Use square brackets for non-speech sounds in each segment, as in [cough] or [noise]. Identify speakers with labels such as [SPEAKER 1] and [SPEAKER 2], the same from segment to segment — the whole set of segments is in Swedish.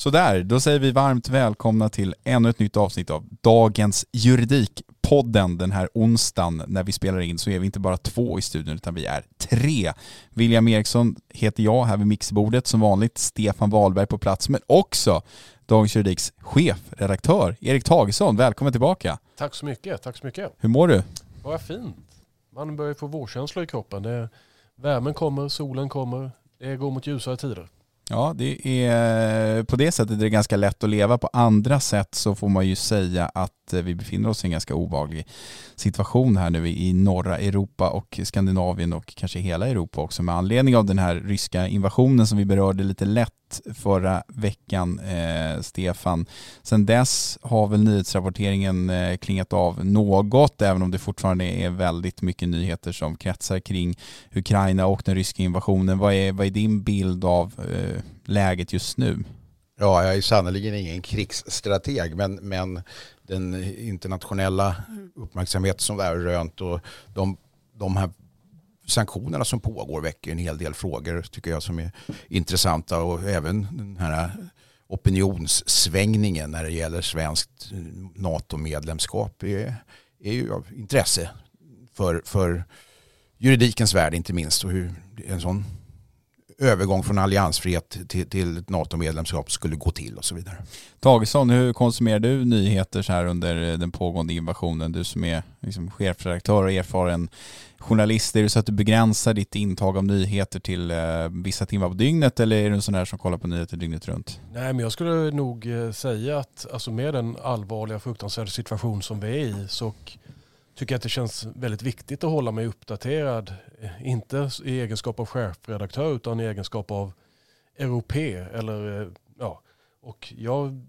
[SPEAKER 1] Sådär, då säger vi varmt välkomna till ännu ett nytt avsnitt av dagens Juridikpodden den här onsdagen när vi spelar in så är vi inte bara två i studion utan vi är tre. William Eriksson heter jag här vid mixbordet som vanligt, Stefan Wahlberg på plats men också Dagens Juridiks chefredaktör Erik Tagesson. Välkommen tillbaka.
[SPEAKER 2] Tack så mycket, tack så mycket.
[SPEAKER 1] Hur mår du?
[SPEAKER 2] Vad fint. Man börjar få vårkänsla i kroppen. Det, värmen kommer, solen kommer, det går mot ljusare tider.
[SPEAKER 1] Ja, det är, på det sättet är det ganska lätt att leva. På andra sätt så får man ju säga att eh, vi befinner oss i en ganska obaglig situation här nu i norra Europa och Skandinavien och kanske hela Europa också med anledning av den här ryska invasionen som vi berörde lite lätt förra veckan, eh, Stefan. sedan dess har väl nyhetsrapporteringen eh, klingat av något, även om det fortfarande är väldigt mycket nyheter som kretsar kring Ukraina och den ryska invasionen. Vad är, vad är din bild av eh, läget just nu?
[SPEAKER 3] Ja, jag är sannerligen ingen krigsstrateg, men, men den internationella uppmärksamhet som det har rönt och de, de här sanktionerna som pågår väcker en hel del frågor tycker jag som är intressanta och även den här opinionssvängningen när det gäller svenskt NATO-medlemskap är, är ju av intresse för, för juridikens värld inte minst och hur en sån övergång från alliansfrihet till, till ett NATO-medlemskap skulle gå till och så vidare.
[SPEAKER 1] Tagesson, hur konsumerar du nyheter så här under den pågående invasionen? Du som är liksom chefredaktör och erfaren journalist, är det så att du begränsar ditt intag av nyheter till eh, vissa timmar på dygnet eller är du en sån där som kollar på nyheter dygnet runt?
[SPEAKER 2] Nej, men jag skulle nog eh, säga att alltså med den allvarliga fruktansvärda situation som vi är i så tycker jag att det känns väldigt viktigt att hålla mig uppdaterad. Eh, inte i egenskap av chefredaktör utan i egenskap av europé. Eller, eh, ja. Och jag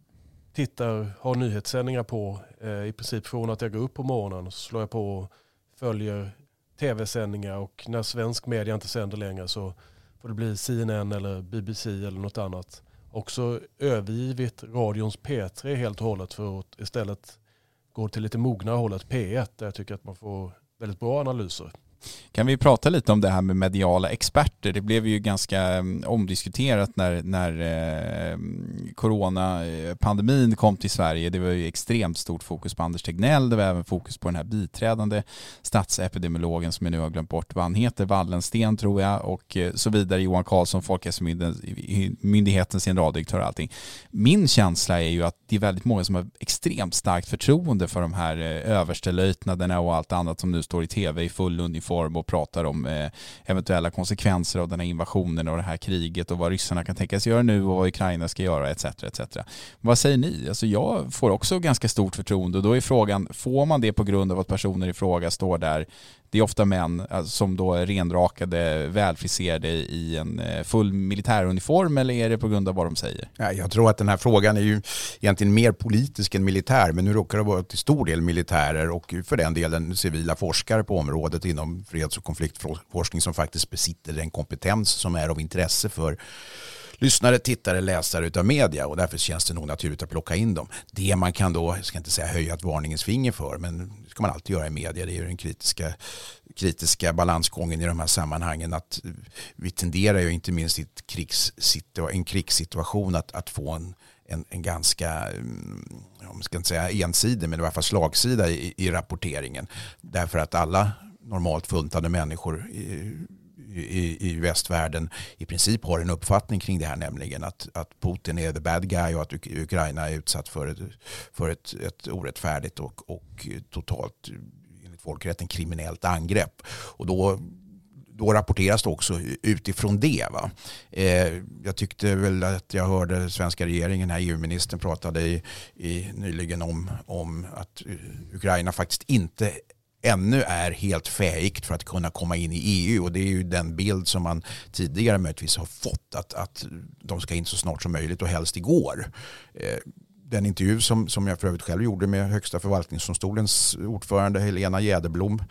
[SPEAKER 2] tittar, har nyhetssändningar på eh, i princip från att jag går upp på morgonen så slår jag på och följer tv-sändningar och när svensk media inte sänder längre så får det bli CNN eller BBC eller något annat. Också övergivit radions P3 helt och hållet för att istället går till lite mognare hållet P1 där jag tycker att man får väldigt bra analyser.
[SPEAKER 1] Kan vi prata lite om det här med mediala experter? Det blev ju ganska mm, omdiskuterat när, när eh, coronapandemin kom till Sverige. Det var ju extremt stort fokus på Anders Tegnell. Det var även fokus på den här biträdande statsepidemiologen som jag nu har glömt bort vad han heter, Wallensten tror jag och eh, så vidare, Johan Karlsson, Folkhälsomyndighetens generaldirektör och allting. Min känsla är ju att det är väldigt många som har extremt starkt förtroende för de här eh, överstelöjtnaderna och allt annat som nu står i tv i full uniform form och pratar om eh, eventuella konsekvenser av den här invasionen och det här kriget och vad ryssarna kan tänkas göra nu och vad Ukraina ska göra etc. etc. Vad säger ni? Alltså jag får också ganska stort förtroende och då är frågan, får man det på grund av att personer i fråga står där det är ofta män alltså, som då är renrakade, välfriserade i en eh, full militäruniform eller är det på grund av vad de säger?
[SPEAKER 3] Ja, jag tror att den här frågan är ju egentligen mer politisk än militär men nu råkar det vara till stor del militärer och för den delen civila forskare på området inom freds och konfliktforskning som faktiskt besitter den kompetens som är av intresse för lyssnare, tittare, läsare av media och därför känns det nog naturligt att plocka in dem. Det man kan då, jag ska inte säga höja ett varningens finger för, men det ska man alltid göra i media, det är ju den kritiska, kritiska balansgången i de här sammanhangen att vi tenderar ju inte minst i ett en krigssituation att, att få en en, en ganska, mm, jag ska inte säga ensidig, men i alla fall slagsida i, i rapporteringen. Därför att alla normalt funtade människor i, i västvärlden i princip har en uppfattning kring det här, nämligen att, att Putin är the bad guy och att Ukraina är utsatt för ett, för ett, ett orättfärdigt och, och totalt enligt folkrätten kriminellt angrepp. Och då då rapporteras det också utifrån det. Va? Eh, jag tyckte väl att jag hörde svenska regeringen, här EU-ministern pratade i, i, nyligen om, om att Ukraina faktiskt inte ännu är helt fäigt för att kunna komma in i EU och det är ju den bild som man tidigare möjligtvis har fått att, att de ska in så snart som möjligt och helst igår. Eh, den intervju som, som jag för övrigt själv gjorde med Högsta förvaltningsdomstolens ordförande Helena Jäderblom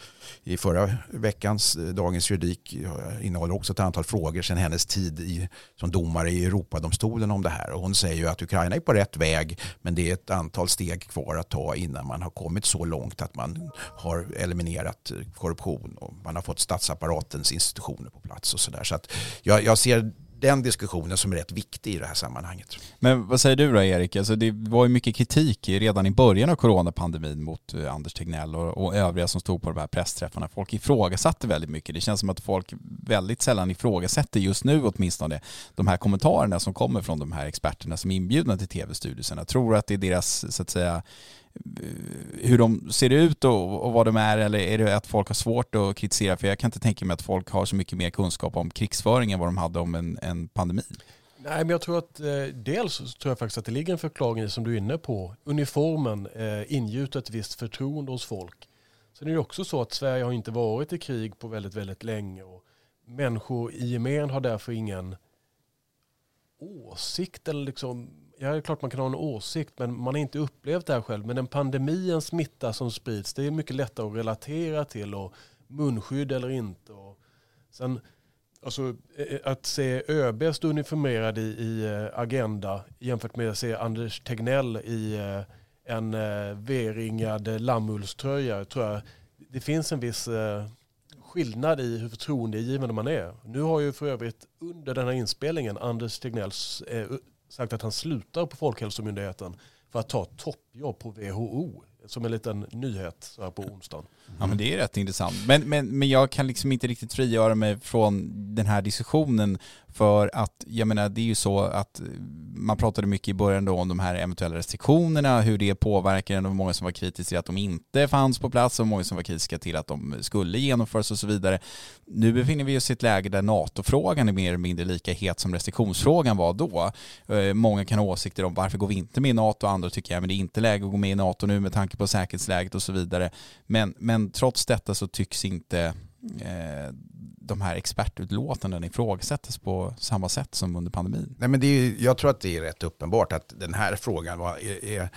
[SPEAKER 3] i förra veckans eh, Dagens Juridik innehåller också ett antal frågor sedan hennes tid i, som domare i Europadomstolen om det här. Och hon säger ju att Ukraina är på rätt väg men det är ett antal steg kvar att ta innan man har kommit så långt att man har eliminerat eh, korruption och man har fått statsapparatens institutioner på plats och sådär. Så att jag, jag ser den diskussionen som är rätt viktig i det här sammanhanget.
[SPEAKER 1] Men vad säger du då Erik? Alltså det var ju mycket kritik redan i början av coronapandemin mot eh, Anders Tegnell och, och övriga som stod på de här pressträffarna. Folk ifrågasatte väldigt mycket. Det känns som att folk väldigt sällan ifrågasätter just nu åtminstone de här kommentarerna som kommer från de här experterna som är inbjudna till tv-studioserna. Tror du att det är deras så att säga hur de ser ut och, och, vad de är eller är det att folk har svårt att kritisera? För jag kan inte tänka mig att folk har så mycket mer kunskap om krigsföring än vad de hade om en, en pandemi.
[SPEAKER 2] Nej, men jag tror att eh, dels tror jag faktiskt att det ligger en förklaring i som du är inne på. Uniformen eh, ingjuter ett visst förtroende hos folk. Sen är det också så att Sverige har inte varit i krig på väldigt, väldigt länge och människor i gemen har därför ingen åsikt eller liksom ja, det är klart man kan ha en åsikt men man har inte upplevt det här själv. Men en pandemi, en smitta som sprids, det är mycket lättare att relatera till och munskydd eller inte. Och sen, alltså, eh, att se ÖB stå uniformerad i, i eh, Agenda jämfört med att se Anders Tegnell i eh, en V-ringad lammullströja tror jag det finns en viss skillnad i hur förtroendegivande man är. Nu har ju för övrigt under den här inspelningen Anders Tegnells sagt att han slutar på Folkhälsomyndigheten för att ta toppjobb på WHO. Som en liten nyhet så här på onsdagen.
[SPEAKER 1] Ja men det är rätt intressant. Men, men, men jag kan liksom inte riktigt frigöra mig från den här diskussionen för att jag menar det är ju så att man pratade mycket i början då om de här eventuella restriktionerna, hur det påverkar en och många som var kritiska till att de inte fanns på plats och många som var kritiska till att de skulle genomföras och så vidare. Nu befinner vi oss i ett läge där NATO-frågan är mer eller mindre lika het som restriktionsfrågan var då. Eh, många kan ha åsikter om varför går vi inte med i NATO, andra tycker att det är inte läge att gå med i NATO nu med tanke på säkerhetsläget och så vidare. Men, men men trots detta så tycks inte eh, de här expertutlåtanden ifrågasättas på samma sätt som under pandemin?
[SPEAKER 3] Nej, men det är, jag tror att det är rätt uppenbart att den här frågan var, är, är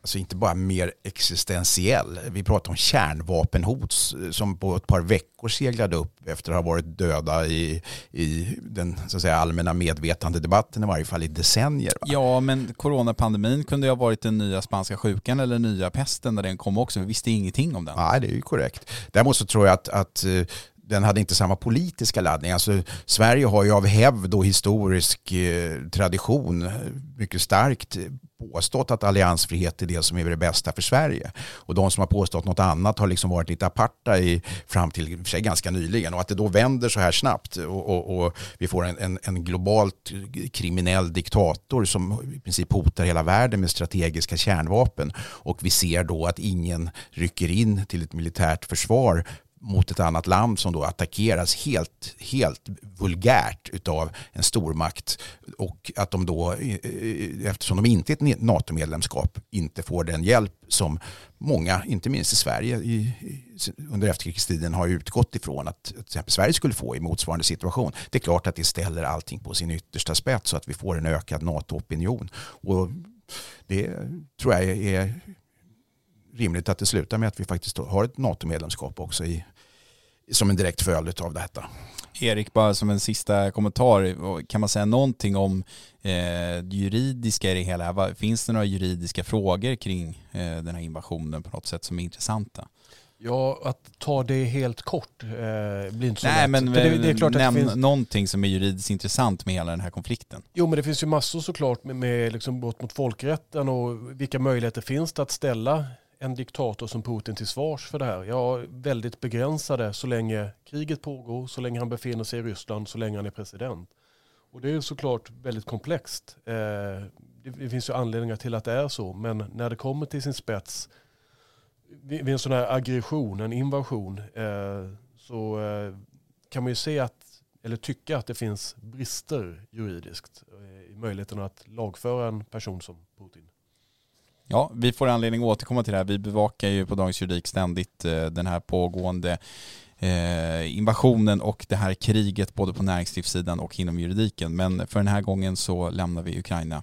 [SPEAKER 3] alltså inte bara mer existentiell. Vi pratar om kärnvapenhot som på ett par veckor seglade upp efter att ha varit döda i, i den så att säga, allmänna medvetandedebatten i varje fall i decennier. Va?
[SPEAKER 1] Ja, men coronapandemin kunde ju ha varit den nya spanska sjukan eller nya pesten när den kom också. Vi visste ingenting om den.
[SPEAKER 3] Nej, det är ju korrekt. Däremot så tror jag att, att eh, den hade inte samma politiska laddning. Alltså, Sverige har ju av hävd och historisk eh, tradition mycket starkt påstått att alliansfrihet är det som är det bästa för Sverige. Och de som har påstått något annat har liksom varit lite aparta i, fram till för sig ganska nyligen. Och att det då vänder så här snabbt och, och, och vi får en, en, en, globalt kriminell diktator som i princip hotar hela världen med strategiska kärnvapen. Och vi ser då att ingen rycker in till ett militärt försvar mot ett annat land som då attackeras helt, helt vulgärt av en stormakt och att de då, eh, eh, eftersom de inte är ett NATO-medlemskap, inte får den hjälp som många, inte minst i Sverige i, under efterkrigstiden har utgått ifrån att till exempel Sverige skulle få i motsvarande situation. Det är klart att det ställer allting på sin yttersta spets så att vi får en ökad NATO-opinion. Och det tror jag är rimligt att det slutar med att vi faktiskt har ett NATO-medlemskap också i, som en direkt följd av detta.
[SPEAKER 1] Erik, bara som en sista kommentar, kan man säga någonting om eh, juridiska i det hela? Finns det några juridiska frågor kring eh, den här invasionen på något sätt som är intressanta?
[SPEAKER 2] Ja, att ta det helt kort eh, blir inte så
[SPEAKER 1] Nej,
[SPEAKER 2] lätt.
[SPEAKER 1] men
[SPEAKER 2] det, det är klart
[SPEAKER 1] nämn
[SPEAKER 2] att det finns...
[SPEAKER 1] någonting som är juridiskt intressant med hela den här konflikten.
[SPEAKER 2] Jo, men det finns ju massor såklart med, med liksom brott mot folkrätten och vilka möjligheter finns det att ställa en diktator som Putin till svars för det här? Ja, väldigt begränsade så länge kriget pågår, så länge han befinner sig i Ryssland, så länge han är president. Och det är såklart väldigt komplext. Eh, det finns ju anledningar till att det är så, men när det kommer till sin spets vid en sån här aggression, en invasion, eh, så eh, kan man ju se att, eller tycka att det finns brister juridiskt i möjligheten att lagföra en person som Putin.
[SPEAKER 1] Ja, vi får anledning att återkomma till det här. Vi bevakar ju på Dagens Juridik ständigt eh, den här pågående eh, invasionen och det här kriget både på näringslivssidan och inom juridiken. Men för den här gången så lämnar vi Ukraina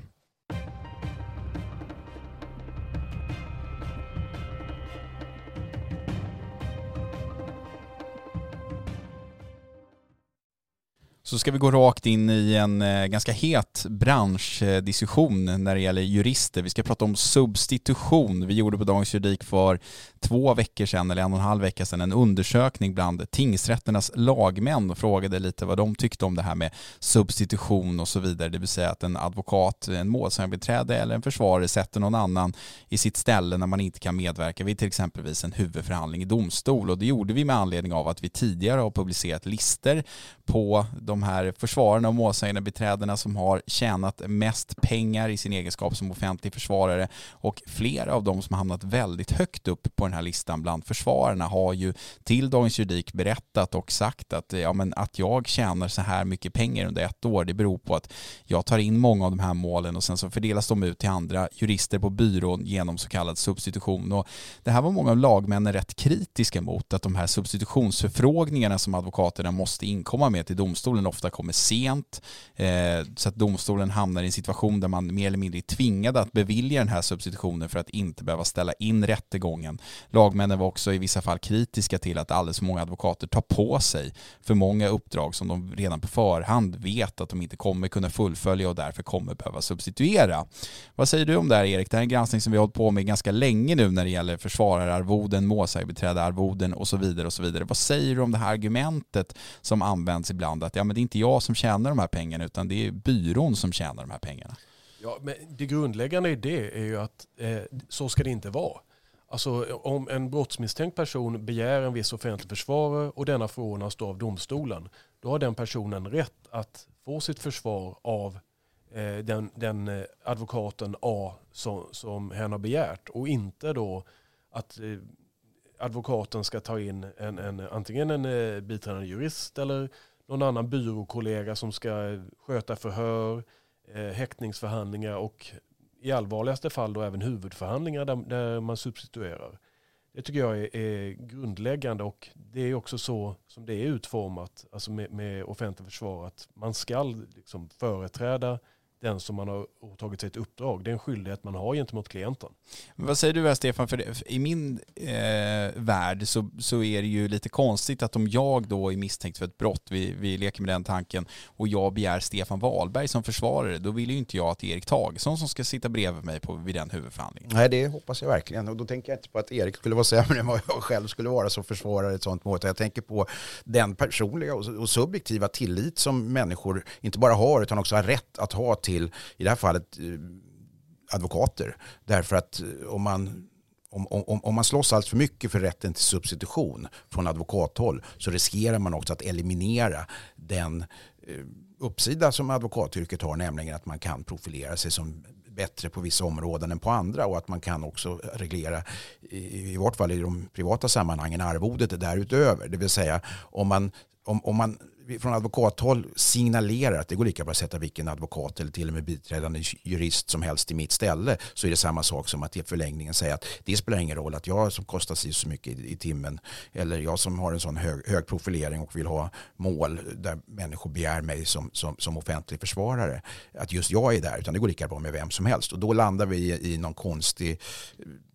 [SPEAKER 1] så ska vi gå rakt in i en eh, ganska het branschdiskussion när det gäller jurister. Vi ska prata om substitution. Vi gjorde på Dagens Juridik för två veckor sedan, eller en och en halv vecka sedan, en undersökning bland tingsrätternas lagmän och frågade lite vad de tyckte om det här med substitution och så vidare. Det vill säga att en advokat, en målsägandebiträde eller en försvarare sätter någon annan i sitt ställe när man inte kan medverka vid till exempelvis en huvudförhandling i domstol. Och det gjorde vi med anledning av att vi tidigare har publicerat listor på de här försvararna och målsägandebiträdena som har tjänat mest pengar i sin egenskap som offentlig försvarare och flera av dem som har hamnat väldigt högt upp på den här listan bland försvararna har ju till Dagens Juridik berättat och sagt att, ja, men att jag tjänar så här mycket pengar under ett år det beror på att jag tar in många av de här målen och sen så fördelas de ut till andra jurister på byrån genom så kallad substitution. Och det här var många av lagmännen rätt kritiska mot att de här substitutionsförfrågningarna som advokaterna måste inkomma med till domstolen ofta kommer sent eh, så att domstolen hamnar i en situation där man mer eller mindre är tvingad att bevilja den här substitutionen för att inte behöva ställa in rättegången. Lagmännen var också i vissa fall kritiska till att alldeles för många advokater tar på sig för många uppdrag som de redan på förhand vet att de inte kommer kunna fullfölja och därför kommer behöva substituera. Vad säger du om det här Erik? Det här är en granskning som vi har hållit på med ganska länge nu när det gäller försvarararvoden, målsägarbiträdearvoden och så vidare och så vidare. Vad säger du om det här argumentet som används ibland att ja, men det är inte jag som tjänar de här pengarna utan det är byrån som tjänar de här pengarna?
[SPEAKER 2] Ja, men det grundläggande i det är ju att eh, så ska det inte vara. Alltså om en brottsmisstänkt person begär en viss offentlig försvarare och denna förordnas då av domstolen, då har den personen rätt att få sitt försvar av eh, den, den eh, advokaten A som, som hen har begärt och inte då att eh, advokaten ska ta in en, en, antingen en eh, biträdande jurist eller någon annan byråkollega som ska eh, sköta förhör, eh, häktningsförhandlingar och i allvarligaste fall då även huvudförhandlingar där, där man substituerar. Det tycker jag är, är, grundläggande och det är också så som det är utformat alltså med, med offentlig försvar att man ska liksom företräda den som man har tagit sig ett uppdrag. Det är en skyldighet man har gentemot klienten.
[SPEAKER 1] Men vad säger du här Stefan? För I min eh, värld så, så är det ju lite konstigt att om jag då är misstänkt för ett brott, vi, vi leker med den tanken, och jag begär Stefan Wahlberg som försvarare, då vill ju inte jag att Erik Tagesson som ska sitta bredvid mig på, vid den huvudförhandlingen.
[SPEAKER 3] Nej, det hoppas jag verkligen. Och då tänker jag inte på att Erik skulle vara sämre än vad jag själv skulle vara som försvarare i ett sånt mål. Jag tänker på den personliga och, och subjektiva tillit som människor inte bara har utan också har rätt att ha till, i det här fallet, eh, advokater. Därför att eh, om man om, om, om man slåss allt för mycket för rätten till substitution från advokathåll så riskerar man också att eliminera den eh, uppsida som advokatyrket har, nämligen att man kan profilera sig som bättre på vissa områden än på andra och att man kan också reglera, i, i vart fall i de privata sammanhangen, arvodet därutöver. Det vill säga om man, om, om man från advokathåll signalerar att det går lika bra att sätta vilken advokat eller till och med biträdande jurist som helst i mitt ställe så är det samma sak som att i förlängningen säga att det spelar ingen roll att jag som kostar sig så mycket i, i timmen eller jag som har en sån hög, hög, profilering och vill ha mål där människor begär mig som, som, som offentlig försvarare att just jag är där utan det går lika bra med vem som helst. Och då landar vi i, i någon konstig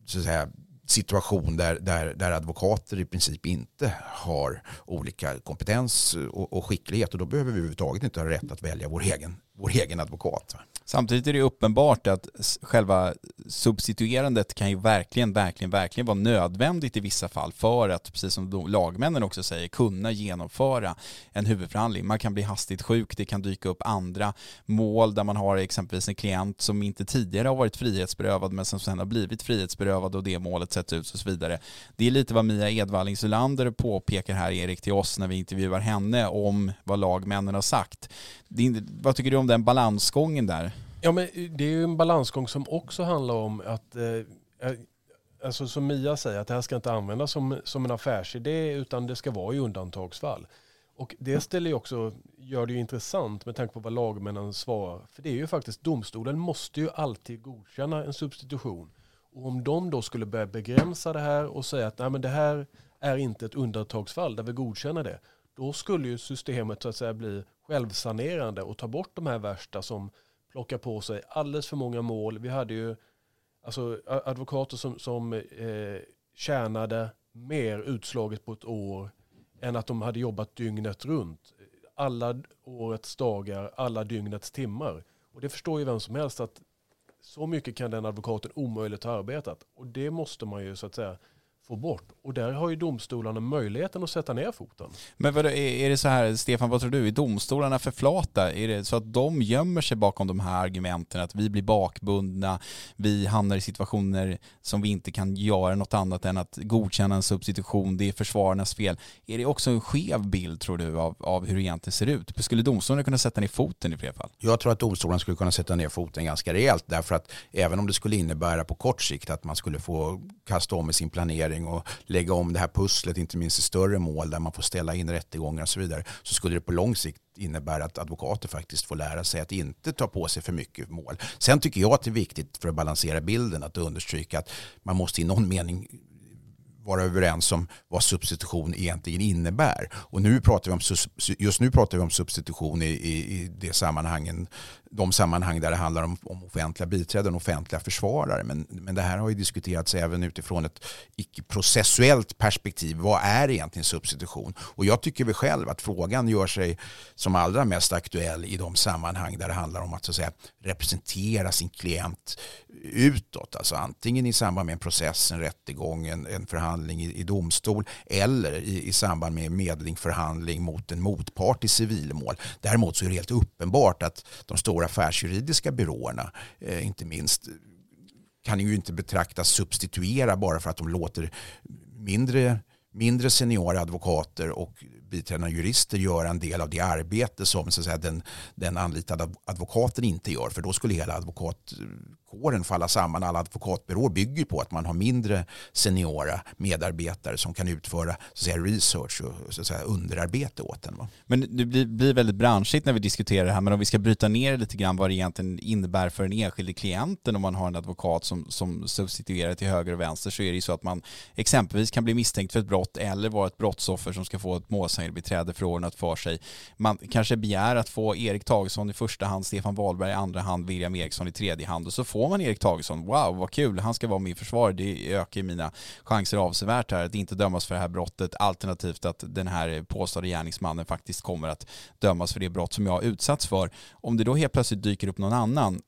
[SPEAKER 3] så att säga, situation där, där, där advokater i princip inte har olika kompetens och, och skicklighet och då behöver vi överhuvudtaget inte ha rätt att välja vår egen, vår egen advokat.
[SPEAKER 1] Samtidigt är det uppenbart att själva substituerandet kan ju verkligen, verkligen, verkligen vara nödvändigt i vissa fall för att, precis som lagmännen också säger, kunna genomföra en huvudförhandling. Man kan bli hastigt sjuk, det kan dyka upp andra mål där man har exempelvis en klient som inte tidigare har varit frihetsberövad men som sen har blivit frihetsberövad och det målet sätts ut och så vidare. Det är lite vad Mia Edvalling Sulander påpekar här, Erik, till oss när vi intervjuar henne om vad lagmännen har sagt. Vad tycker du om den balansgången där?
[SPEAKER 2] Ja, men eh, det är ju en balansgång som också handlar om att, eh, eh, alltså som Mia säger, att det här ska inte användas som, som en affärsidé utan det ska vara i undantagsfall. Och det ställer ju också, gör det ju intressant med tanke på vad lagmännen svarar. För det är ju faktiskt, domstolen måste ju alltid godkänna en substitution. Och om de då skulle börja begränsa det här och säga att Nej, men det här är inte ett undantagsfall där vi godkänner det. Då skulle ju systemet så att säga bli självsanerande och ta bort de här värsta som plockar på sig alldeles för många mål. Vi hade ju alltså, advokater som, som eh, tjänade mer utslaget på ett år än att de hade jobbat dygnet runt. Alla årets dagar, alla dygnets timmar. Och det förstår ju vem som helst att så mycket kan den advokaten omöjligt ha arbetat. Och det måste man ju så att säga få bort. Och där har ju domstolarna möjligheten att sätta ner foten.
[SPEAKER 1] Men vad, är det så här, Stefan, vad tror du? Är domstolarna för flata? Är det så att de gömmer sig bakom de här argumenten att vi blir bakbundna, vi hamnar i situationer som vi inte kan göra något annat än att godkänna en substitution, det är försvararnas fel. Är det också en skev bild, tror du, av, av hur det egentligen ser ut? Skulle domstolarna kunna sätta ner foten i fler fall?
[SPEAKER 3] Jag tror att domstolarna skulle kunna sätta ner foten ganska rejält, därför att även om det skulle innebära på kort sikt att man skulle få kasta om i sin planering och lägga om det här pusslet, inte minst i större mål där man får ställa in rättegångar och så vidare, så skulle det på lång sikt innebära att advokater faktiskt får lära sig att inte ta på sig för mycket mål. Sen tycker jag att det är viktigt för att balansera bilden att understryka att man måste i någon mening vara överens om vad substitution egentligen innebär. Och nu pratar vi om, just nu pratar vi om substitution i, i, i det sammanhangen de sammanhang där det handlar om, om offentliga biträden, offentliga försvarare. Men, men det här har ju diskuterats även utifrån ett icke-processuellt perspektiv. Vad är egentligen substitution? Och jag tycker väl själv att frågan gör sig som allra mest aktuell i de sammanhang där det handlar om att, så att säga, representera sin klient utåt. Alltså antingen i samband med en process, en rättegång, en, en förhandling i, i domstol eller i, i samband med medling, förhandling mot en motpart i civilmål. Däremot så är det helt uppenbart att de stora stora affärsjuridiska byråerna, eh, inte minst, kan ju inte betraktas substituera bara för att de låter mindre mindre seniora advokater och biträdande jurister göra en del av det arbete som så att säga, den, den anlitade advokaten inte gör. För då skulle hela advokat advokatkåren falla samman. Alla advokatbyråer bygger på att man har mindre seniora medarbetare som kan utföra så att säga, research och så att säga, underarbete åt en. Va?
[SPEAKER 1] Men det blir, blir väldigt branschigt när vi diskuterar det här. Men om vi ska bryta ner lite grann vad det egentligen innebär för den enskilde klienten om man har en advokat som, som substituerar till höger och vänster så är det ju så att man exempelvis kan bli misstänkt för ett brott eller vara ett brottsoffer som ska få ett målsägandebiträde förordnat för sig. Man kanske begär att få Erik Tagesson i första hand, Stefan Wahlberg i andra hand, William Eriksson i tredje hand och så får Får man Erik Tagesson. Wow, vad kul, han ska vara min försvar. Det ökar mina chanser avsevärt här att inte dömas för det här brottet alternativt att den här påstådda gärningsmannen faktiskt kommer att dömas för det brott som jag har utsatts för. Om det då helt plötsligt dyker upp någon annan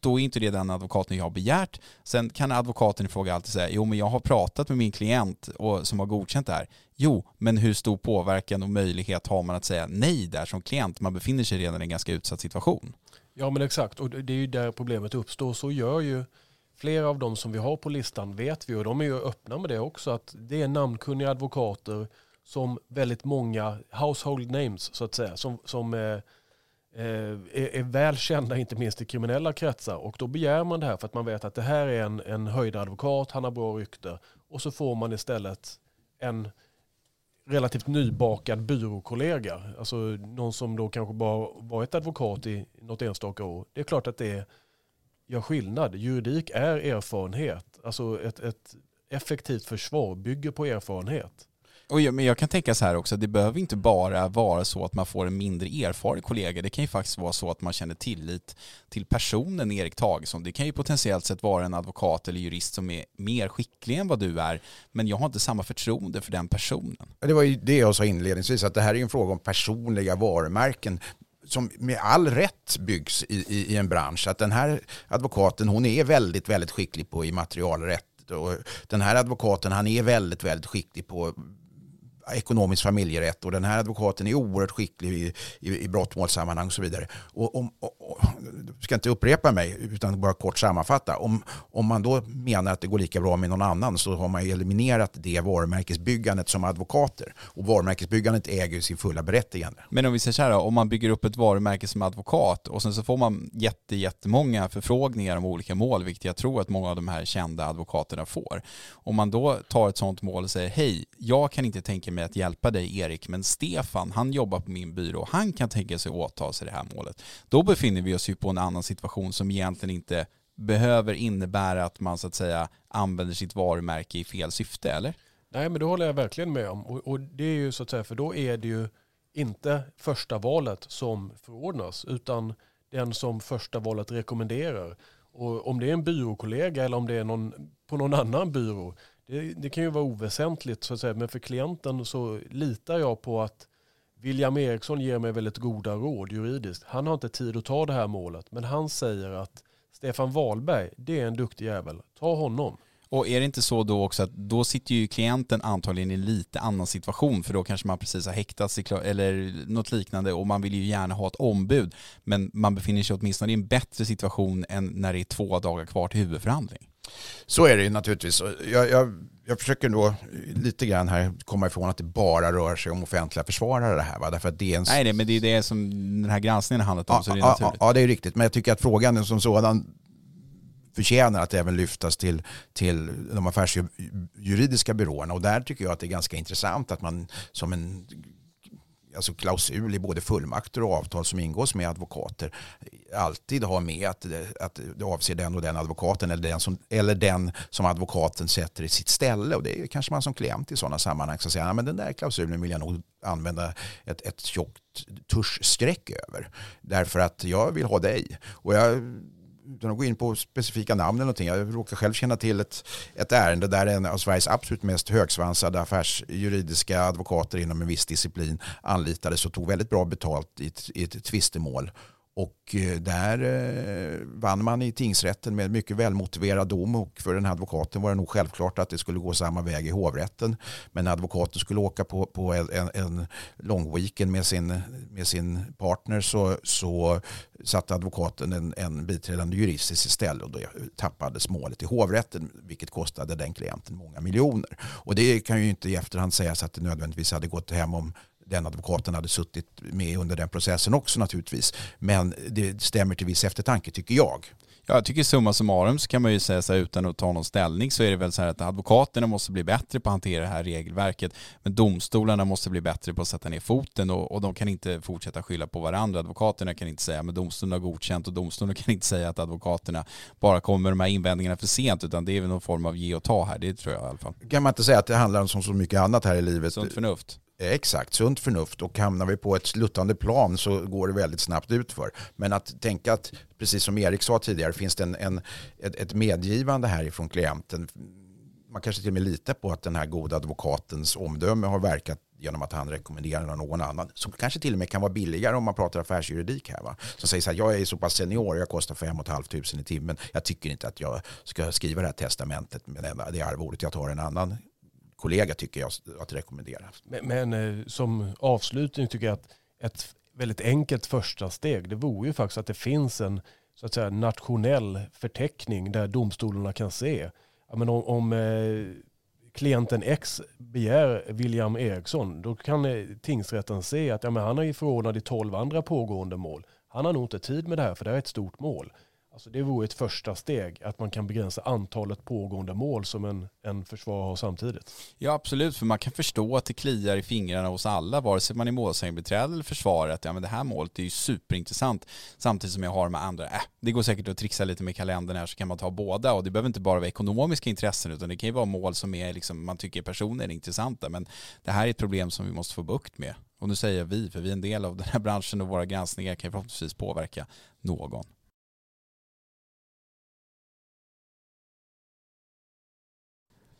[SPEAKER 1] då är inte det den advokaten jag har begärt. Sen kan advokaten i fråga alltid säga, jo men jag har pratat med min klient och, som har godkänt det här. Jo, men hur stor påverkan och möjlighet har man att säga nej där som klient? Man befinner sig redan i en ganska utsatt situation.
[SPEAKER 2] Ja men exakt, och det är ju där problemet uppstår. Så gör ju flera av de som vi har på listan vet vi och de är ju öppna med det också att det är namnkunniga advokater som väldigt många household names så att säga som, som är, är, är väl kända, inte minst i kriminella kretsar. Och då begär man det här för att man vet att det här är en, en höjd advokat, han har bra rykte. Och så får man istället en relativt nybakad byråkollega. Alltså någon som då kanske bara varit advokat i något enstaka år. Det är klart att det gör skillnad. Juridik är erfarenhet. Alltså ett, ett effektivt försvar bygger på erfarenhet.
[SPEAKER 1] Och jag, men jag kan tänka så här också, det behöver inte bara vara så att man får en mindre erfaren kollega. Det kan ju faktiskt vara så att man känner tillit till personen Erik Tagesson. Det kan ju potentiellt sett vara en advokat eller jurist som är mer skicklig än vad du är, men jag har inte samma förtroende för den personen.
[SPEAKER 3] Det var ju det jag sa inledningsvis, att det här är en fråga om personliga varumärken som med all rätt byggs i, i, i, en bransch. Att den här advokaten hon är väldigt, väldigt skicklig på immaterialrätt. Och den här advokaten han är väldigt, väldigt skicklig på ekonomisk familjerätt och den här advokaten är oerhört skicklig i, i, i brottmålssammanhang och så vidare. Och, om, och, och, ska inte upprepa mig utan bara kort sammanfatta. Om, om man då menar att det går lika bra med någon annan så har man eliminerat det varumärkesbyggandet som advokater. Och varumärkesbyggandet äger sin fulla berättigande.
[SPEAKER 1] Men om vi säger så här, om man bygger upp ett varumärke som advokat och sen så får man jätte, jättemånga förfrågningar om olika mål, vilket jag tror att många av de här kända advokaterna får. Om man då tar ett sånt mål och säger hej, jag kan inte tänka mig att hjälpa dig Erik, men Stefan, han jobbar på min byrå, han kan tänka sig åta sig det här målet. Då befinner vi oss ju på en annan situation som egentligen inte behöver innebära att man så att säga använder sitt varumärke i fel syfte, eller?
[SPEAKER 2] Nej, men det håller jag verkligen med om. Och, och, det är ju så att säga, för då är det ju inte första valet som förordnas, utan den som första valet rekommenderar. Och om det är en byråkollega eller om det är någon på någon annan byrå, det, det, kan ju vara oväsentligt så att säga, men för klienten så litar jag på att William Eriksson ger mig väldigt goda råd juridiskt. Han har inte tid att ta det här målet, men han säger att Stefan Wahlberg, det är en duktig jävel. Ta honom.
[SPEAKER 1] Och är det inte så då också att då sitter ju klienten antagligen i en lite annan situation för då kanske man precis har häktats eller något liknande och man vill ju gärna ha ett ombud men man befinner sig åtminstone i en bättre situation än när det är två dagar kvar till huvudförhandling.
[SPEAKER 3] Så är det ju naturligtvis. Jag, jag, jag försöker då lite grann här komma ifrån att det bara rör sig om offentliga försvarare det här. Va? Därför att det är en...
[SPEAKER 1] Nej, men det är det som den här granskningen har handlat om. Ja, så det är
[SPEAKER 3] ja, ja, det är riktigt. Men jag tycker att frågan som sådan förtjänar att även lyftas till, till de affärsjuridiska byråerna. Och där tycker jag att det är ganska intressant att man som en alltså klausul i både fullmakter och avtal som ingås med advokater alltid har med att, att det avser den och den advokaten eller den, som, eller den som advokaten sätter i sitt ställe. Och det är kanske man som klient i sådana sammanhang ska säga att den där klausulen vill jag nog använda ett, ett tjockt tuschstreck över. Därför att jag vill ha dig. Och jag utan att gå in på specifika namn eller någonting. Jag råkar själv känna till ett, ett ärende där en av Sveriges absolut mest högsvansade affärsjuridiska advokater inom en viss disciplin anlitades och tog väldigt bra betalt i ett, i ett tvistemål. Och eh, där eh, vann man i tingsrätten med mycket välmotiverad dom och för den här advokaten var det nog självklart att det skulle gå samma väg i hovrätten. Men advokaten skulle åka på, på en, en lång weekend med sin, med sin partner så, så satte advokaten en, en biträdande jurist i sitt ställe och då tappades målet i hovrätten vilket kostade den klienten många miljoner. Och det kan ju inte i efterhand sägas att det nödvändigtvis hade gått hem om den advokaten hade suttit med under den processen också naturligtvis. Men det stämmer till viss eftertanke tycker jag.
[SPEAKER 1] Ja, jag tycker summa summarum så kan man ju säga så här utan att ta någon ställning så är det väl så här att advokaterna måste bli bättre på att hantera det här regelverket men domstolarna måste bli bättre på att sätta ner foten och, och de kan inte fortsätta skylla på varandra. Advokaterna kan inte säga att domstolen har godkänt och domstolen kan inte säga att advokaterna bara kommer med de här invändningarna för sent utan det är väl någon form av ge och ta här, det tror jag i alla fall.
[SPEAKER 3] Kan man inte säga att det handlar om så mycket annat här i livet?
[SPEAKER 1] Sunt förnuft.
[SPEAKER 3] Exakt, sunt förnuft och hamnar vi på ett sluttande plan så går det väldigt snabbt utför. Men att tänka att, precis som Erik sa tidigare, finns det en, en, ett, ett medgivande härifrån klienten. Man kanske till och med litar på att den här goda advokatens omdöme har verkat genom att han rekommenderar någon annan. Som kanske till och med kan vara billigare om man pratar affärsjuridik här. Va? Som säger så här, jag är så pass senior, jag kostar 5 500 i timmen. Jag tycker inte att jag ska skriva det här testamentet med det arvodet. Jag tar en annan kollega tycker jag att rekommendera.
[SPEAKER 2] Men, men eh, som avslutning tycker jag att ett väldigt enkelt första steg det vore ju faktiskt att det finns en så att säga, nationell förteckning där domstolarna kan se ja, men om, om eh, klienten X begär William Eriksson då kan eh, tingsrätten se att ja, men han är förordnad i tolv andra pågående mål. Han har nog inte tid med det här för det här är ett stort mål. Alltså det vore ett första steg, att man kan begränsa antalet pågående mål som en, en försvar har samtidigt.
[SPEAKER 1] Ja absolut, för man kan förstå att det kliar i fingrarna hos alla, vare sig man är målsägandebiträde eller försvaret. Ja men det här målet är ju superintressant, samtidigt som jag har med andra. Äh, det går säkert att trixa lite med kalendern här så kan man ta båda och det behöver inte bara vara ekonomiska intressen utan det kan ju vara mål som är liksom, man tycker personer är intressanta. Men det här är ett problem som vi måste få bukt med. Och nu säger jag vi, för vi är en del av den här branschen och våra granskningar kan förhoppningsvis påverka någon.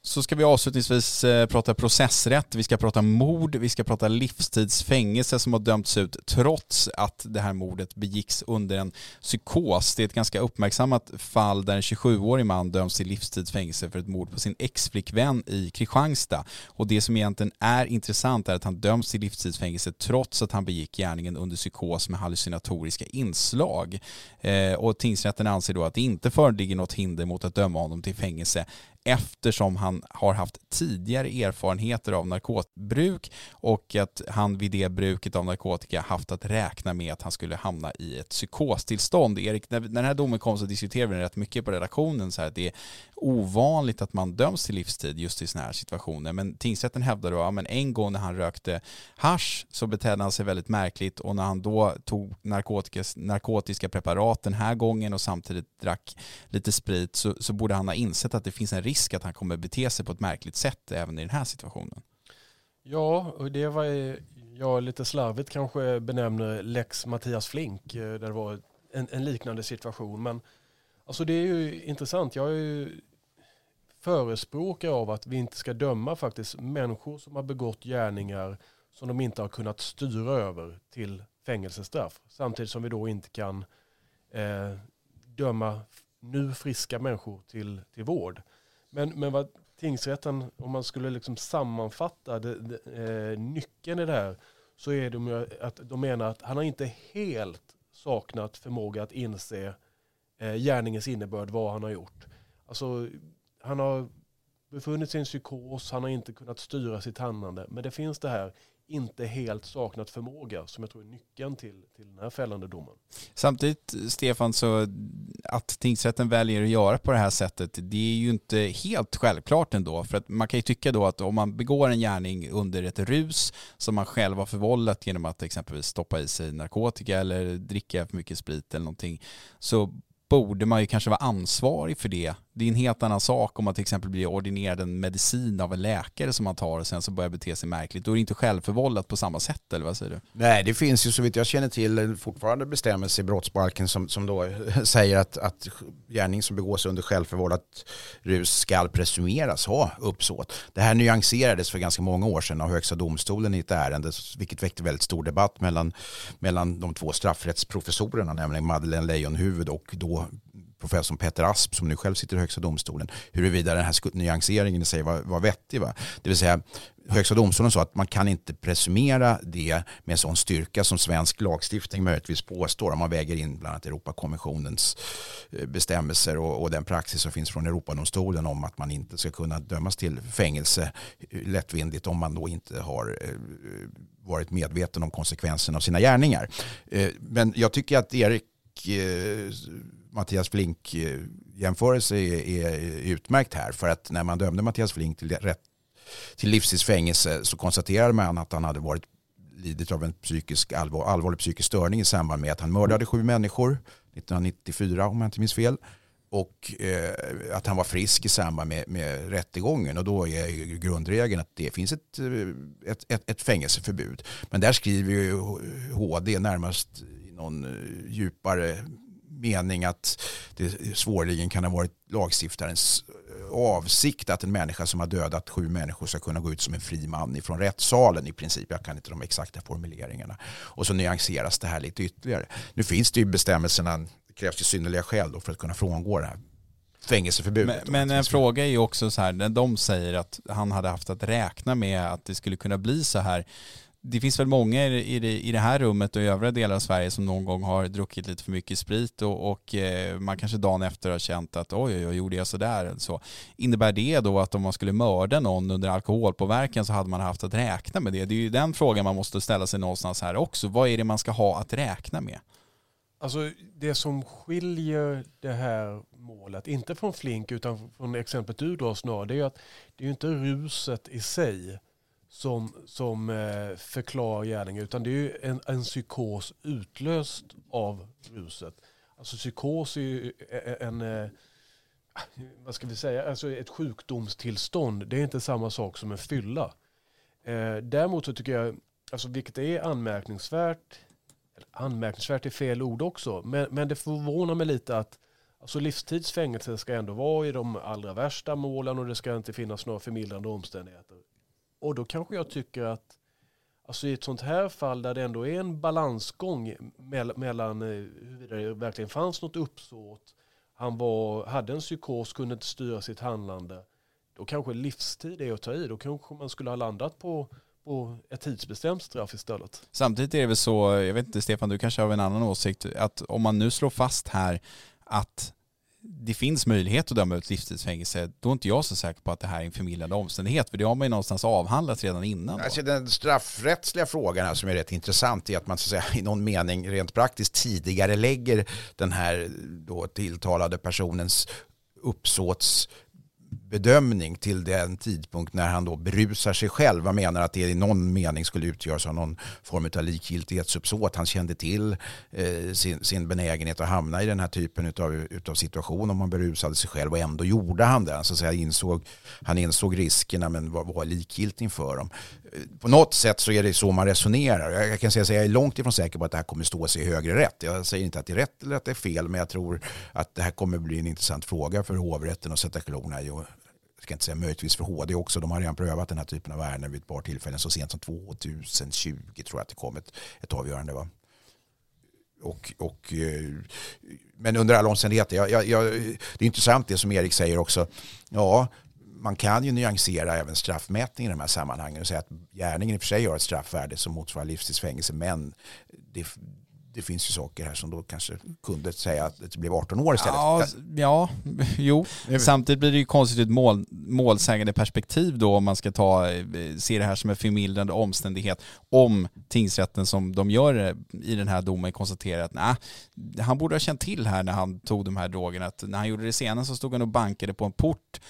[SPEAKER 1] Så ska vi avslutningsvis eh, prata processrätt, vi ska prata mord, vi ska prata livstidsfängelse som har dömts ut trots att det här mordet begicks under en psykos. Det är ett ganska uppmärksammat fall där en 27-årig man döms till livstidsfängelse för ett mord på sin exflickvän i Kristianstad. Och det som egentligen är intressant är att han döms till livstidsfängelse trots att han begick gärningen under psykos med hallucinatoriska inslag. Eh, och tingsrätten anser då att det inte föreligger något hinder mot att döma honom till fängelse eftersom han har haft tidigare erfarenheter av narkotikabruk och att han vid det bruket av narkotika haft att räkna med att han skulle hamna i ett psykostillstånd. Erik, när den här domen kom så diskuterade vi rätt mycket på redaktionen så här att det är ovanligt att man döms till livstid just i sådana här situationer. Men tingsrätten hävdade då ja men en gång när han rökte hash så betedde han sig väldigt märkligt och när han då tog narkotiska preparat den här gången och samtidigt drack lite sprit så, så borde han ha insett att det finns en risk att han kommer bete sig på ett märkligt sätt även i den här situationen.
[SPEAKER 2] Ja, och det var jag lite slarvigt kanske benämner lex Mattias Flink eh, där det var en, en liknande situation. Men alltså det är ju intressant. Jag är ju förespråkare av att vi inte ska döma faktiskt människor som har begått gärningar som de inte har kunnat styra över till fängelsestraff. Samtidigt som vi då inte kan eh, döma nu friska människor till, till vård. Men, men vad tingsrätten, om man skulle liksom sammanfatta det, det, eh, nyckeln i det här, så är det att de menar att han har inte helt saknat förmåga att inse eh, gärningens innebörd, vad han har gjort. Alltså, han har befunnit sig i en psykos, han har inte kunnat styra sitt handlande. Men det finns det här inte helt saknat förmåga som jag tror är nyckeln till, till den här fällande domen.
[SPEAKER 1] Samtidigt, Stefan, så att tingsrätten väljer att göra på det här sättet, det är ju inte helt självklart ändå. För att man kan ju tycka då att om man begår en gärning under ett rus som man själv har förvållat genom att exempelvis stoppa i sig narkotika eller dricka för mycket sprit eller någonting, så borde man ju kanske vara ansvarig för det. Det är en helt annan sak om man till exempel blir ordinerad en medicin av en läkare som man tar och sen så börjar bete sig märkligt. Då är det inte självförvållat på samma sätt, eller vad säger du?
[SPEAKER 3] Nej, det finns ju så vitt jag känner till fortfarande bestämmelser i brottsbalken som, som då [laughs] säger att, att gärning som begås under självförvållat rus ska presumeras ha uppsåt. Det här nyanserades för ganska många år sedan av Högsta domstolen i ett ärende, vilket väckte väldigt stor debatt mellan, mellan de två straffrättsprofessorerna, nämligen Madeleine Leijonhufvud och då professorn Peter Asp som nu själv sitter i Högsta domstolen huruvida den här nyanseringen i sig var, var vettig. Va? Det vill säga Högsta domstolen sa att man kan inte presumera det med sån styrka som svensk lagstiftning möjligtvis påstår om man väger in bland annat Europakonventionens eh, bestämmelser och, och den praxis som finns från Europadomstolen om att man inte ska kunna dömas till fängelse lättvindigt om man då inte har eh, varit medveten om konsekvenserna av sina gärningar. Eh, men jag tycker att Erik Mattias Flink eh, jämförelse är, är utmärkt här. För att när man dömde Mattias Flink till, rätt, till livstidsfängelse så konstaterade man att han hade varit lidit av en psykisk, allvar, allvarlig psykisk störning i samband med att han mördade sju människor 1994 om jag inte minns fel. Och eh, att han var frisk i samband med, med rättegången. Och då är grundregeln att det finns ett, eh, ett, ett, ett fängelseförbud. Men där skriver ju HD närmast i någon eh, djupare mening att det svårligen kan ha varit lagstiftarens eh, avsikt att en människa som har dödat sju människor ska kunna gå ut som en fri man ifrån rättssalen i princip. Jag kan inte de exakta formuleringarna. Och så nyanseras det här lite ytterligare. Nu finns det ju bestämmelserna, det krävs ju synnerliga skäl för att kunna frångå det här fängelseförbudet.
[SPEAKER 1] Men, men en fråga är ju också så här, när de säger att han hade haft att räkna med att det skulle kunna bli så här det finns väl många i det, i det här rummet och i övriga delar av Sverige som någon gång har druckit lite för mycket sprit och, och eh, man kanske dagen efter har känt att oj, oj, oj, gjorde jag sådär? Så. Innebär det då att om man skulle mörda någon under alkoholpåverkan så hade man haft att räkna med det? Det är ju den frågan man måste ställa sig någonstans här också. Vad är det man ska ha att räkna med?
[SPEAKER 2] Alltså det som skiljer det här målet, inte från Flink utan från exemplet du drar snarare, det är att det är inte ruset i sig som, som eh, förklarar gärningen utan det är en, en psykos utlöst av ruset. Alltså psykos är ju eh, eh, en, en vad ska vi säga, alltså ett sjukdomstillstånd. Det är inte samma sak som en fylla. Eh, däremot så tycker jag, alltså vilket är anmärkningsvärt, anmärkningsvärt är fel ord också, men, men det förvånar mig lite att alltså livstidsfängelse ska ändå vara i de allra värsta målen och det ska inte finnas några förmildrande omständigheter. Och då kanske jag tycker att alltså i ett sånt här fall där det ändå är en balansgång mellan eh, huruvida det verkligen fanns något uppsåt, han var, hade en psykos, kunde inte styra sitt handlande, då kanske livstid är att ta i. Då kanske man skulle ha landat på, på ett tidsbestämt straff istället.
[SPEAKER 1] Samtidigt är det väl så, jag vet inte Stefan, du kanske har en annan åsikt, att om man nu slår fast här att det finns möjlighet att döma ut livstidsfängelse, då är inte jag så säker på att det här är en förmildrande omständighet, för det har man ju någonstans avhandlat redan innan.
[SPEAKER 3] Alltså den straffrättsliga frågan här som är rätt intressant är att man så att säga, i någon mening rent praktiskt tidigare lägger den här då tilltalade personens uppsåts bedömning till den tidpunkt när han då berusar sig själv. Han menar att det i någon mening skulle utgöras av någon form av likgiltighetsuppsåt. Han kände till eh, sin, sin benägenhet att hamna i den här typen av utav situation om man berusade sig själv och ändå gjorde han det. Så att säga, insåg, han insåg riskerna men var, var likgiltig inför dem. Eh, på något sätt så är det så man resonerar. Jag, jag kan säga att jag är långt ifrån säker på att det här kommer stå sig i högre rätt. Jag säger inte att det är rätt eller att det är fel men jag tror att det här kommer bli en intressant fråga för hovrätten att sätta klorna i ska inte säga möjligtvis för HD också, de har redan prövat den här typen av ärenden vid ett par tillfällen. Så sent som 2020 tror jag att det kom ett, ett avgörande. Va? Och, och, eh, men under alla omständigheter, jag, jag, jag, det är intressant det som Erik säger också. Ja, man kan ju nyansera även straffmätning i de här sammanhangen och säga att gärningen i och för sig har ett straffvärde som motsvarar livstidsfängelse men det, det finns ju saker här som då kanske kunde säga att det blev 18 år istället.
[SPEAKER 1] Ja, ja [laughs] jo. Samtidigt blir det ju konstigt ur ett mål, målsägande perspektiv då om man ska ta, eh, se det här som en förmildrande omständighet om tingsrätten som de gör i den här domen konstaterar att nej, han borde ha känt till här när han tog de här drogerna att när han gjorde det senast så stod han och bankade på en port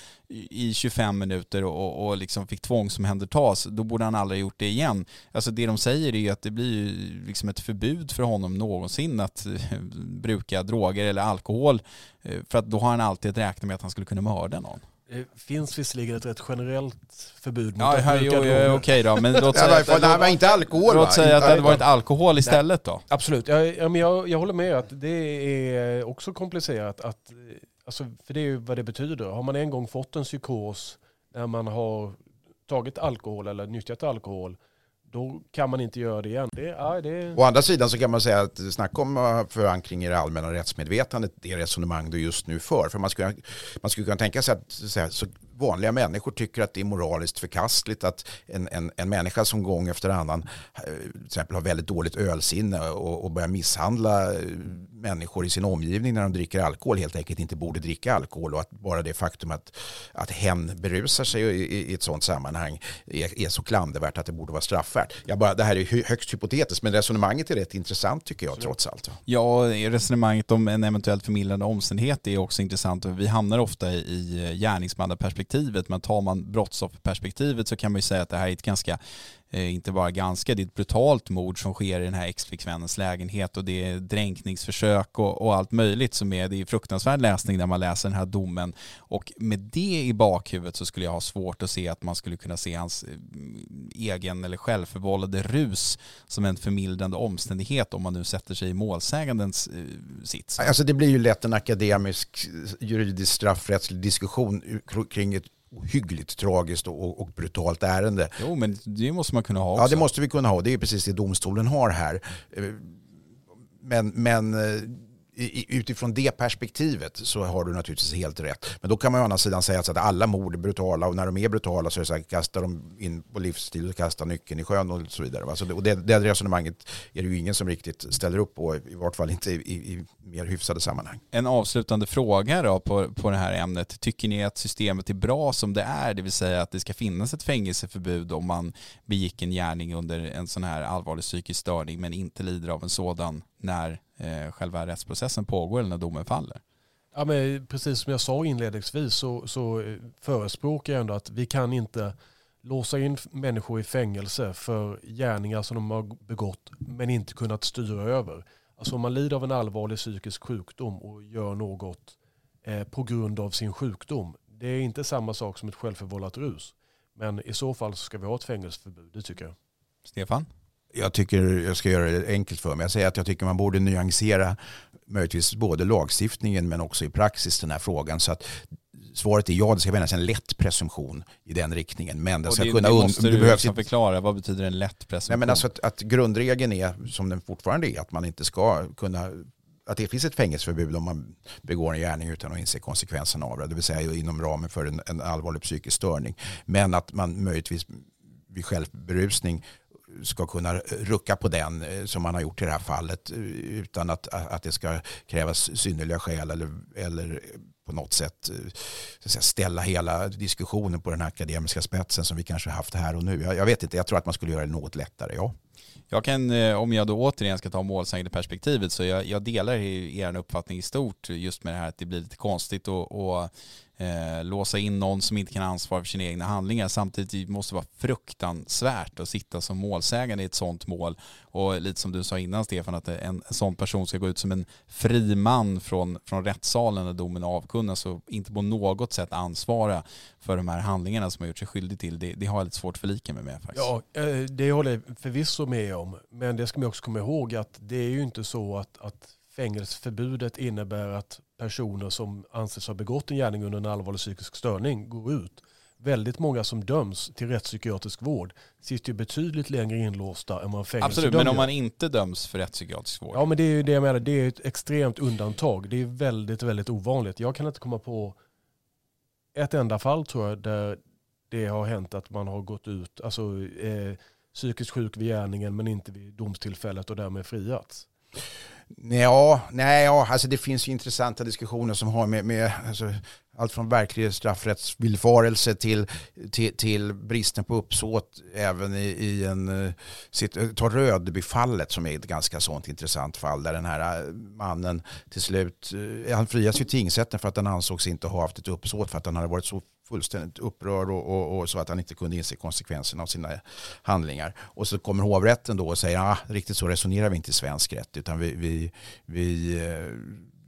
[SPEAKER 1] i 25 minuter och, och liksom fick tvångsomhändertas, då borde han aldrig ha gjort det igen. Alltså det de säger är ju att det blir liksom ett förbud för honom någonsin att eh, bruka droger eller alkohol eh, för att då har han alltid räknat med att han skulle kunna mörda någon.
[SPEAKER 2] Det finns visserligen ett rätt generellt förbud mot
[SPEAKER 1] ja, att bruka droger. Okej då, men [laughs] låt säga,
[SPEAKER 3] att, det var inte alkohol
[SPEAKER 1] Låt säga att det hade varit alkohol istället då.
[SPEAKER 2] Absolut, jag, jag, jag håller med att det är också komplicerat att Alltså, för det är ju vad det betyder. Har man en gång fått en psykos när man har tagit alkohol eller nyttjat alkohol då kan man inte göra det igen. Det, ja, det...
[SPEAKER 3] Å andra sidan så kan man säga att snacka om eh, förankring i det allmänna rättsmedvetandet, det resonemang du just nu för. För man skulle, man skulle kunna tänka sig att så, så vanliga människor tycker att det är moraliskt förkastligt att en, en, en människa som gång efter annan eh, till exempel har väldigt dåligt ölsinne och, och börjar misshandla eh, människor i sin omgivning när de dricker alkohol helt enkelt inte borde dricka alkohol och att bara det faktum att, att hen berusar sig i, i, i ett sådant sammanhang är, är, så klandervärt att det borde vara straffvärt. Jag bara, det här är högst hypotetiskt men resonemanget är rätt intressant tycker jag trots allt.
[SPEAKER 1] Ja, resonemanget om en eventuellt förmildrande omständighet är också intressant. Vi hamnar ofta i gärningsmannaperspektiv perspektivet, men tar man brottsofferperspektivet så kan man ju säga att det här är ett ganska Eh, inte bara ganska, det är ett brutalt mord som sker i den här exflickvännens lägenhet och det är dränkningsförsök och, och, allt möjligt som är, det är fruktansvärd läsning när man läser den här domen. Och med det i bakhuvudet så skulle jag ha svårt att se att man skulle kunna se hans eh, egen eller självförvållade rus som en förmildrande omständighet om man nu sätter sig i målsägandens eh, sits.
[SPEAKER 3] Alltså det blir ju lätt en akademisk eh, juridisk straffrättslig diskussion kring ett ohyggligt tragiskt och, och, brutalt ärende.
[SPEAKER 1] Jo, men det måste man kunna ha också.
[SPEAKER 3] Ja, det måste vi kunna ha. Det är precis det domstolen har här. Eh, men, men eh, utifrån det perspektivet så har du naturligtvis helt rätt. Men då kan man å andra sidan säga att alla mord är brutala och när de är brutala så är det så här, kastar de in på livsstil och kastar nyckeln i sjön och så vidare. Alltså, och det, det resonemanget är det ju ingen som riktigt ställer upp på, i vart fall inte i, i, i mer hyfsade sammanhang.
[SPEAKER 1] En avslutande fråga då på, på det här ämnet. Tycker ni att systemet är bra som det är? Det vill säga att det ska finnas ett fängelseförbud om man begick en gärning under en sån här allvarlig psykisk störning men inte lider av en sådan när eh, själva rättsprocessen pågår eller när domen faller.
[SPEAKER 2] Ja, men precis som jag sa inledningsvis så, så eh, förespråkar jag ändå att vi kan inte låsa in människor i fängelse för gärningar som de har begått men inte kunnat styra över. Alltså om man lider av en allvarlig psykisk sjukdom och gör något eh, på grund av sin sjukdom. Det är inte samma sak som ett självförvållat rus. Men i så fall så ska vi ha ett fängelseförbud, det tycker jag.
[SPEAKER 1] Stefan?
[SPEAKER 3] Jag tycker jag ska göra det enkelt för mig. Jag säger att jag tycker man borde nyansera möjligtvis både lagstiftningen men också i praxis den här frågan. Så att svaret är ja, det ska finnas en lätt presumtion i den riktningen. Men det ska
[SPEAKER 1] det,
[SPEAKER 3] kunna...
[SPEAKER 1] Det måste du
[SPEAKER 3] behövs
[SPEAKER 1] liksom förklara, vad betyder en lätt presumtion?
[SPEAKER 3] Nej, men alltså att, att grundregeln är, som den fortfarande är, att man inte ska kunna att det finns ett fängelseförbud om man begår en gärning utan att inse konsekvenserna av det. Det vill säga inom ramen för en, en allvarlig psykisk störning. Men att man möjligtvis vid självberusning ska kunna rucka på den eh, som man har gjort i det här fallet eh, utan att, att det ska krävas synnerliga skäl eller, eller på något sätt eh, säga, ställa hela diskussionen på den akademiska spetsen som vi kanske haft här och nu. Jag, jag vet inte, jag tror att man skulle göra det något lättare, ja.
[SPEAKER 1] Jag kan, om jag då återigen ska ta målsägande så jag, jag delar er uppfattning i stort just med det här att det blir lite konstigt och, och eh, låsa in någon som inte kan ansvara för sina egna handlingar. Samtidigt måste det vara fruktansvärt att sitta som målsägande i ett sånt mål. Och lite som du sa innan Stefan, att en, en sån person ska gå ut som en fri man från, från rättssalen när domen avkunnas och inte på något sätt ansvara för de här handlingarna som har gjort sig skyldig till. Det, det har jag lite svårt att förlika mig med faktiskt.
[SPEAKER 2] Ja, eh, det håller jag förvisso med om. Men det ska man också komma ihåg att det är ju inte så att, att fängelseförbudet innebär att personer som anses ha begått en gärning under en allvarlig psykisk störning går ut. Väldigt många som döms till rättspsykiatrisk vård sitter ju betydligt längre inlåsta än vad fängelse
[SPEAKER 1] Absolut, men om man inte döms för rättspsykiatrisk vård?
[SPEAKER 2] Ja, men det är ju det jag menar. Det är ett extremt undantag. Det är väldigt, väldigt ovanligt. Jag kan inte komma på ett enda fall tror jag där det har hänt att man har gått ut, alltså eh, psykiskt sjuk vid gärningen men inte vid domstillfället och därmed friats.
[SPEAKER 3] Ja, nej, ja, alltså det finns ju intressanta diskussioner som har med, med alltså, allt från verklig straffrättsvillfarelse till, till, till, bristen på uppsåt även i, i en, eh, Sitt, eh, ta Rödbyfallet som är ett ganska sånt intressant fall där den här eh, mannen till slut, han frias ju tingsrätten för att han ansågs inte ha haft ett uppsåt för att han hade varit så fullständigt upprörd och, och, och, så att han inte kunde inse konsekvenserna av sina handlingar. Och så kommer hovrätten då och säger att ah, riktigt så resonerar vi inte i svensk rätt utan vi, vi, vi eh,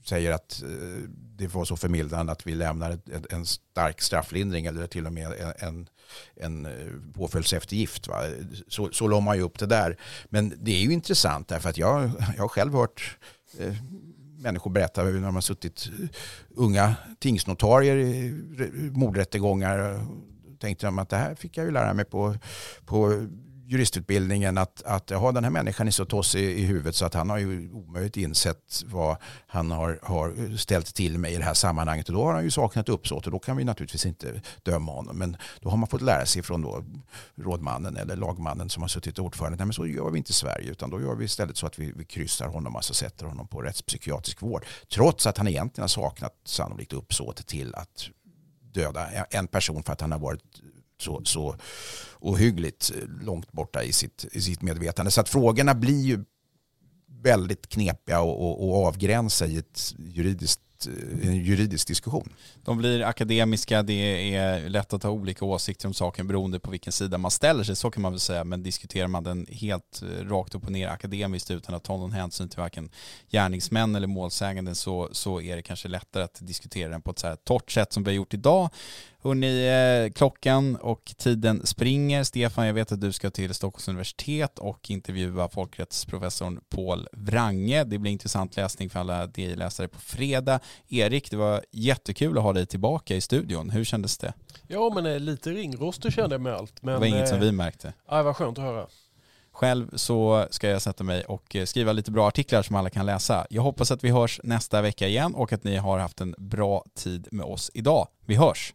[SPEAKER 3] säger att eh, det var så förmildrande att vi lämnar en stark strafflindring eller till och med en, en eh, påföljdseftergift. Va? Så, så låg man ju upp det där. Men det är ju intressant därför att jag, jag har själv hört människor berättar när de har suttit eh, unga tingsnotarier i mordrättegångar. Tänkte de att det här fick jag ju lära mig på, på juristutbildningen att, att ja, den här människan är så tossig i huvudet så att han har ju omöjligt insett vad han har, har ställt till med i det här sammanhanget. Och då har han ju saknat uppsåt och då kan vi naturligtvis inte döma honom. Men då har man fått lära sig från då rådmannen eller lagmannen som har suttit ordförande. Nej men så gör vi inte i Sverige utan då gör vi istället så att vi, vi kryssar honom, alltså sätter honom på rättspsykiatrisk vård. Trots att han egentligen har saknat sannolikt uppsåt till att döda en person för att han har varit så, så ohyggligt långt borta i sitt, i sitt medvetande. Så att frågorna blir ju väldigt knepiga och, och, och avgränsa i ett juridiskt eh, en juridisk diskussion.
[SPEAKER 1] De blir akademiska, det är lätt att ha olika åsikter om saken beroende på vilken sida man ställer sig, så kan man väl säga, men diskuterar man den helt eh, rakt upp och ner akademiskt utan att ta någon hänsyn till varken gärningsmän eller målsäganden så, så är det kanske lättare att diskutera den på ett så här torrt sätt som vi har gjort idag. Hörrni, eh, klockan och tiden springer. Stefan, jag vet att du ska till Stockholms universitet och intervjua folkrättsprofessorn Paul Wrange. Det blir intressant läsning för alla DI-läsare på fredag. Erik, det var jättekul att ha dig tillbaka i studion. Hur kändes det?
[SPEAKER 2] Ja, men eh, lite ringrostig kände jag med allt. Men,
[SPEAKER 1] det var inget som eh, vi märkte.
[SPEAKER 2] Ja, det var skönt att höra.
[SPEAKER 1] Själv så ska jag sätta mig och skriva lite bra artiklar som alla kan läsa. Jag hoppas att vi hörs nästa vecka igen och att ni har haft en bra tid med oss idag. Vi hörs!